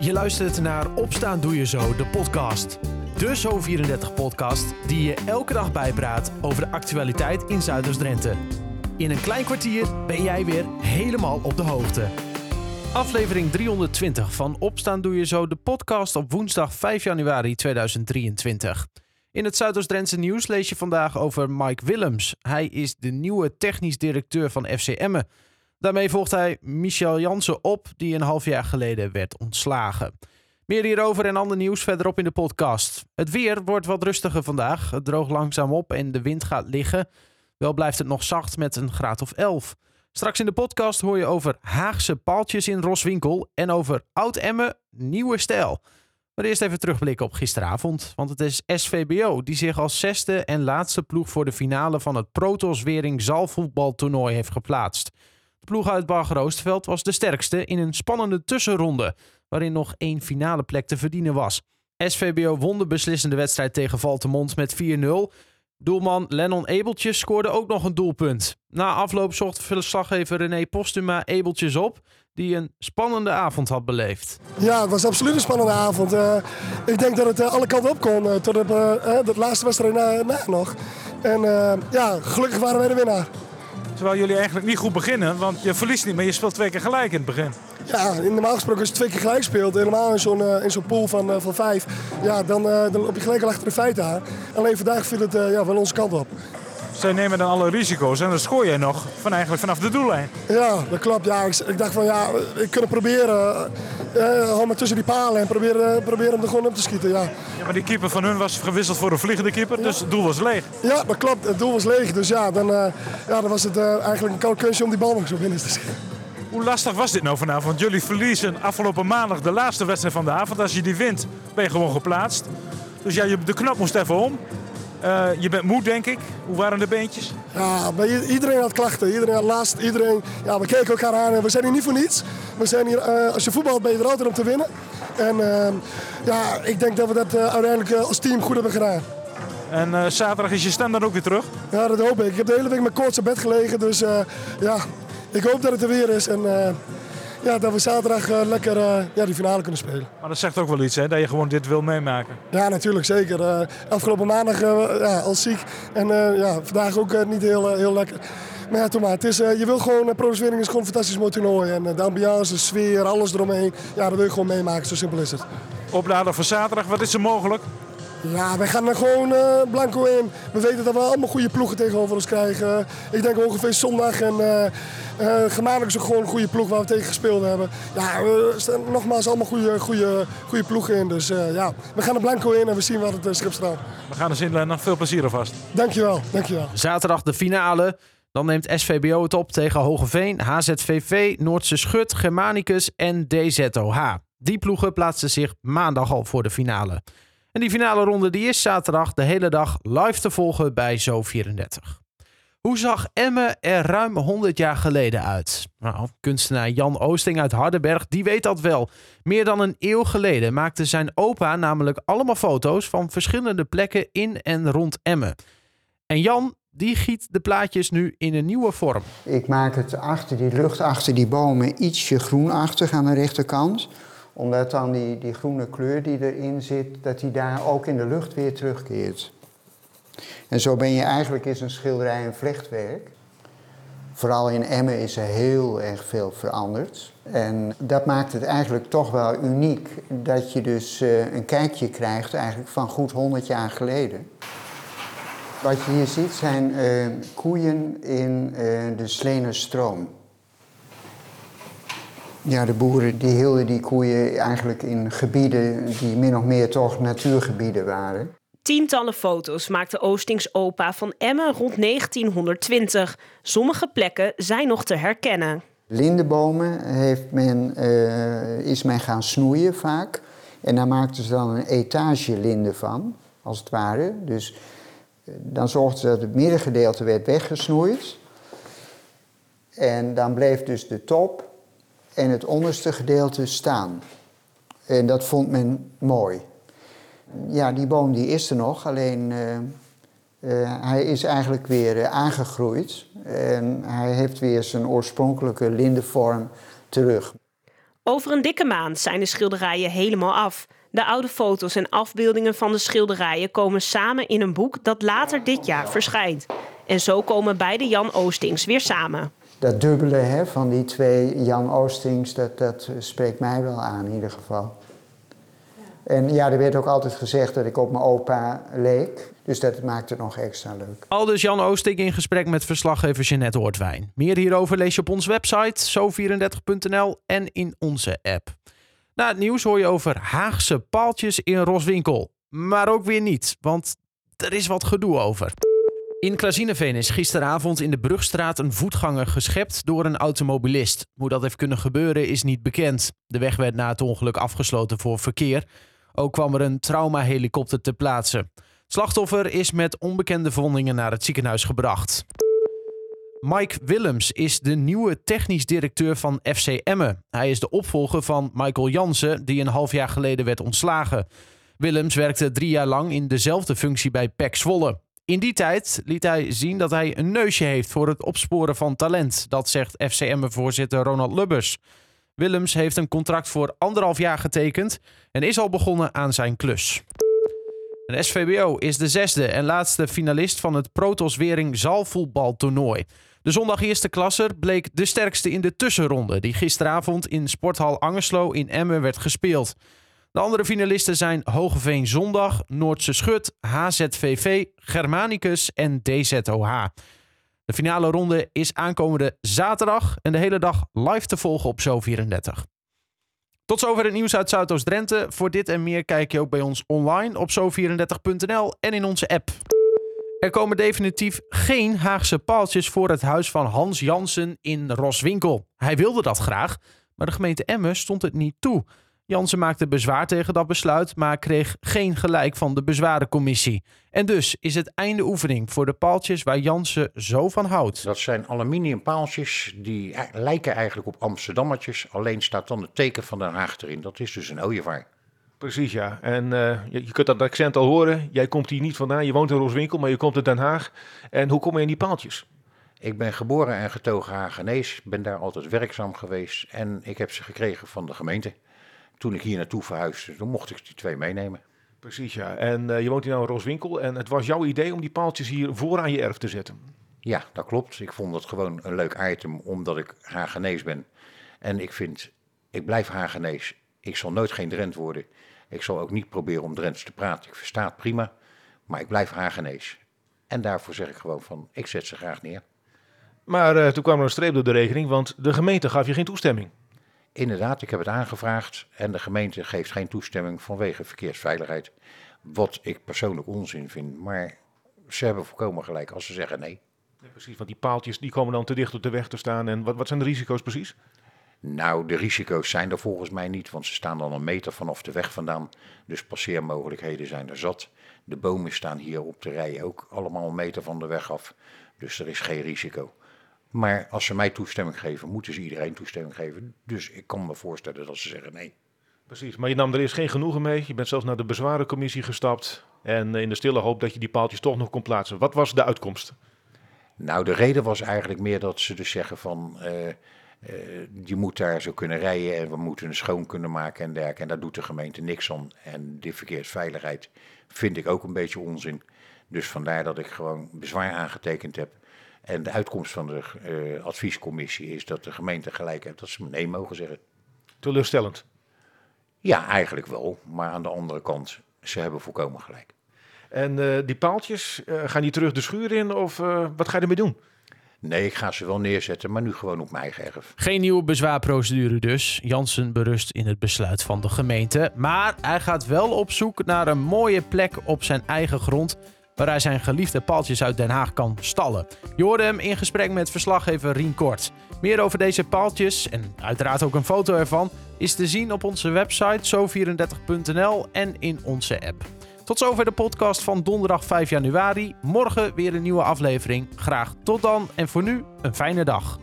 Je luistert naar Opstaan Doe Je Zo, de podcast. De Zo34-podcast die je elke dag bijpraat over de actualiteit in Zuiders-Drenthe. In een klein kwartier ben jij weer helemaal op de hoogte. Aflevering 320 van Opstaan Doe Je Zo, de podcast op woensdag 5 januari 2023. In het Zuidoost-Drentse nieuws lees je vandaag over Mike Willems. Hij is de nieuwe technisch directeur van FC Emmen. Daarmee volgt hij Michel Jansen op, die een half jaar geleden werd ontslagen. Meer hierover en ander nieuws verderop in de podcast. Het weer wordt wat rustiger vandaag. Het droogt langzaam op en de wind gaat liggen. Wel blijft het nog zacht met een graad of 11. Straks in de podcast hoor je over Haagse paaltjes in Roswinkel en over Oud-Emmen nieuwe stijl. Maar eerst even terugblikken op gisteravond. Want het is SVBO die zich als zesde en laatste ploeg voor de finale van het Protos Wering zaalvoetbaltoernooi heeft geplaatst. Ploeg uit Barger was de sterkste in een spannende tussenronde, waarin nog één finale plek te verdienen was. SVBO won de beslissende wedstrijd tegen Valtemont met 4-0. Doelman Lennon Ebeltjes scoorde ook nog een doelpunt. Na afloop zocht verslaggever René Postuma Ebeltjes op, die een spannende avond had beleefd. Ja, het was absoluut een spannende avond. Uh, ik denk dat het uh, alle kanten op kon, uh, tot op de laatste wedstrijd na, na nog. En ja, gelukkig waren wij de winnaar. Terwijl jullie eigenlijk niet goed beginnen, want je verliest niet, maar je speelt twee keer gelijk in het begin. Ja, normaal gesproken als je twee keer gelijk speelt, helemaal in zo'n uh, in zo'n pool van, uh, van vijf, ja, dan, uh, dan loop je gelijk al achter de feiten aan. Alleen vandaag viel het ja, wel onze kant op. Zij nemen dan alle risico's en dan scoor jij nog van eigenlijk vanaf de doellijn. Ja, dat klopt. Ja, ik, ik dacht van ja, ik kan proberen. gewoon maar tussen die palen en proberen, proberen hem er gewoon op te schieten. Ja. ja, maar die keeper van hun was gewisseld voor een vliegende keeper, ja. dus het doel was leeg. Ja, dat klopt. Het doel was leeg. Dus ja, dan, ja, dan was het eigenlijk een koud kunstje om die bal nog zo binnen te schieten. Hoe lastig was dit nou vanavond? Want jullie verliezen afgelopen maandag de laatste wedstrijd van de avond. Als je die wint, ben je gewoon geplaatst. Dus ja, de knop moest even om. Uh, je bent moe, denk ik. Hoe waren de beentjes? Ja, bij iedereen had klachten. Iedereen had last. Iedereen, ja, we keken elkaar aan en we zijn hier niet voor niets. We zijn hier, uh, als je voetbalt ben je er altijd om te winnen. En uh, ja, ik denk dat we dat uiteindelijk als team goed hebben gedaan. En zaterdag is je stem dan ook weer terug? Ja, dat hoop ik. Ik heb de hele week met koorts op bed gelegen. Dus ja, ik hoop dat het er weer is. En ja, dat we zaterdag uh, lekker uh, ja, die finale kunnen spelen. Maar dat zegt ook wel iets, hè? Dat je gewoon dit wil meemaken. Ja, natuurlijk, zeker. afgelopen maandag ja, al ziek. En ja, vandaag ook niet heel, heel lekker. Maar ja, het is, je wil gewoon, produceren is gewoon een fantastisch mooi toernooi. En de ambiance, de sfeer, alles eromheen. Ja, dat wil je gewoon meemaken, zo simpel is het. Opladen voor zaterdag, wat is er mogelijk? Ja, wij gaan er gewoon uh, blanco in. We weten dat we allemaal goede ploegen tegenover ons krijgen. Ik denk ongeveer zondag en uh, uh, gemakkelijk is ook gewoon een goede ploeg waar we tegen gespeeld hebben. Ja, we staan nogmaals allemaal goede, goede, goede ploegen in. Dus ja, we gaan er blanco in en we zien wat het uh, schip straalt. We gaan er zin nog veel plezier alvast. Dankjewel, dankjewel. Zaterdag de finale. Dan neemt SVBO het op tegen Hogeveen, HZVV, Noordse Schut, Germanicus en DZOH. Die ploegen plaatsen zich maandag al voor de finale. En die finale ronde die is zaterdag de hele dag live te volgen bij Zo34. Hoe zag Emme er ruim 100 jaar geleden uit? Nou, kunstenaar Jan Oosting uit Hardenberg, die weet dat wel. Meer dan een eeuw geleden maakte zijn opa namelijk allemaal foto's van verschillende plekken in en rond Emmen. En Jan, die giet de plaatjes nu in een nieuwe vorm. Ik maak het achter die lucht, achter die bomen, ietsje groenachtig aan de rechterkant omdat dan die, die groene kleur die erin zit, dat die daar ook in de lucht weer terugkeert. En zo ben je eigenlijk is een schilderij een vlechtwerk. Vooral in Emmen is er heel erg veel veranderd. En dat maakt het eigenlijk toch wel uniek dat je dus uh, een kijkje krijgt eigenlijk van goed 100 jaar geleden. Wat je hier ziet zijn uh, koeien in uh, de Slenerstroom. Ja, de boeren die hielden die koeien eigenlijk in gebieden die min of meer toch natuurgebieden waren. Tientallen foto's maakte Oostings opa van Emmen rond 1920. Sommige plekken zijn nog te herkennen. Lindenbomen heeft men, uh, is men gaan snoeien vaak. En daar maakten ze dan een etage linden van, als het ware. Dus uh, dan zorgden ze dat het middengedeelte werd weggesnoeid. En dan bleef dus de top en het onderste gedeelte staan. En dat vond men mooi. Ja, die boom die is er nog, alleen uh, uh, hij is eigenlijk weer uh, aangegroeid. En hij heeft weer zijn oorspronkelijke lindenvorm terug. Over een dikke maand zijn de schilderijen helemaal af. De oude foto's en afbeeldingen van de schilderijen komen samen in een boek dat later dit jaar verschijnt. En zo komen beide Jan Oostings weer samen. Dat dubbele hè, van die twee Jan Oostings, dat, dat spreekt mij wel aan in ieder geval. En ja, er werd ook altijd gezegd dat ik op mijn opa leek. Dus dat maakt het nog extra leuk. Al dus Jan Oosting in gesprek met verslaggever Jeanette Hoortwijn. Meer hierover lees je op onze website zo34.nl en in onze app. Na het nieuws hoor je over Haagse paaltjes in Roswinkel. Maar ook weer niet, want er is wat gedoe over. In Klazineveen is gisteravond in de Brugstraat een voetganger geschept door een automobilist. Hoe dat heeft kunnen gebeuren is niet bekend. De weg werd na het ongeluk afgesloten voor verkeer. Ook kwam er een traumahelikopter ter plaatse. Slachtoffer is met onbekende verwondingen naar het ziekenhuis gebracht. Mike Willems is de nieuwe technisch directeur van FC Emmen. Hij is de opvolger van Michael Jansen, die een half jaar geleden werd ontslagen. Willems werkte drie jaar lang in dezelfde functie bij PEC Zwolle. In die tijd liet hij zien dat hij een neusje heeft voor het opsporen van talent. Dat zegt FC Emmen-voorzitter Ronald Lubbers. Willems heeft een contract voor anderhalf jaar getekend en is al begonnen aan zijn klus. De SVBO is de zesde en laatste finalist van het Protos Wering zaalvoetbaltoernooi. De zondag eerste klasser bleek de sterkste in de tussenronde, die gisteravond in Sporthal Angerslo in Emmen werd gespeeld. De andere finalisten zijn Hogeveen Zondag, Noordse Schut, HZVV, Germanicus en DZOH. De finale ronde is aankomende zaterdag en de hele dag live te volgen op Zo34. Tot zover het nieuws uit Zuidoost-Drenthe. Voor dit en meer kijk je ook bij ons online op zo34.nl en in onze app. Er komen definitief geen Haagse paaltjes voor het huis van Hans Jansen in Roswinkel. Hij wilde dat graag, maar de gemeente Emmen stond het niet toe. Jansen maakte bezwaar tegen dat besluit, maar kreeg geen gelijk van de bezwarencommissie. En dus is het einde oefening voor de paaltjes waar Jansen zo van houdt. Dat zijn aluminium paaltjes, die e- lijken eigenlijk op Amsterdammetjes. Alleen staat dan het teken van Den Haag erin. Dat is dus een ooievaar. Precies, ja. En eh, je, je kunt dat accent al horen. Jij komt hier niet vandaan. Je woont in Rooswinkel, maar je komt uit Den Haag. En hoe kom je in die paaltjes? Ik ben geboren en getogen Hagenees, ben daar altijd werkzaam geweest en ik heb ze gekregen van de gemeente. Toen ik hier naartoe verhuisde, toen mocht ik die twee meenemen. Precies, ja. En eh, je woont hier nou in Rooswinkel. En het was jouw idee om die paaltjes hier voor aan je erf te zetten. Ja, dat klopt. Ik vond het gewoon een leuk item omdat ik Hagenees ben. En ik vind, ik blijf Hagenees. Ik zal nooit geen Drent worden. Ik zal ook niet proberen om Drents te praten. Ik versta het prima, maar ik blijf Hagenees. En daarvoor zeg ik gewoon van, ik zet ze graag neer. Maar eh, toen kwam er een streep door de rekening, want de gemeente gaf je geen toestemming. Inderdaad, ik heb het aangevraagd en de gemeente geeft geen toestemming vanwege verkeersveiligheid. Wat ik persoonlijk onzin vind, maar ze hebben volkomen gelijk als ze zeggen nee. Ja, precies, want die paaltjes die komen dan te dicht op de weg te staan. En wat, wat zijn de risico's precies? Nou, de risico's zijn er volgens mij niet, want ze staan dan een meter vanaf de weg vandaan. Dus passeermogelijkheden zijn er zat. De bomen staan hier op de rij ook allemaal een meter van de weg af. Dus er is geen risico. Maar als ze mij toestemming geven, moeten ze iedereen toestemming geven. Dus ik kan me voorstellen dat ze zeggen nee. Precies, maar je nam er eerst geen genoegen mee. Je bent zelfs naar de bezwarencommissie gestapt. En eh, in de stille hoop dat je die paaltjes toch nog kon plaatsen. Wat was de uitkomst? Nou, de reden was eigenlijk meer dat ze dus zeggen van... eh, eh, je moet daar zo kunnen rijden en we moeten het schoon kunnen maken en dergelijke. En daar doet de gemeente niks aan. En die verkeersveiligheid vind ik ook een beetje onzin. Dus vandaar dat ik gewoon bezwaar aangetekend heb. En de uitkomst van de eh, adviescommissie is dat de gemeente gelijk heeft dat ze nee mogen zeggen. Teleurstellend. Ja, eigenlijk wel. Maar aan de andere kant, ze hebben volkomen gelijk. En eh, die paaltjes, eh, gaan die terug de schuur in of eh, wat ga je ermee doen? Nee, ik ga ze wel neerzetten, maar nu gewoon op mijn eigen erf. Geen nieuwe bezwaarprocedure dus. Jansen berust in het besluit van de gemeente. Maar hij gaat wel op zoek naar een mooie plek op zijn eigen grond. Waar hij zijn geliefde paaltjes uit Den Haag kan stallen. Je hoorde hem in gesprek met verslaggever Rien Kort. Meer over deze paaltjes en uiteraard ook een foto ervan is te zien op onze website zo34.nl en in onze app. Tot zover de podcast van donderdag 5 januari. Morgen weer een nieuwe aflevering. Graag tot dan en voor nu een fijne dag.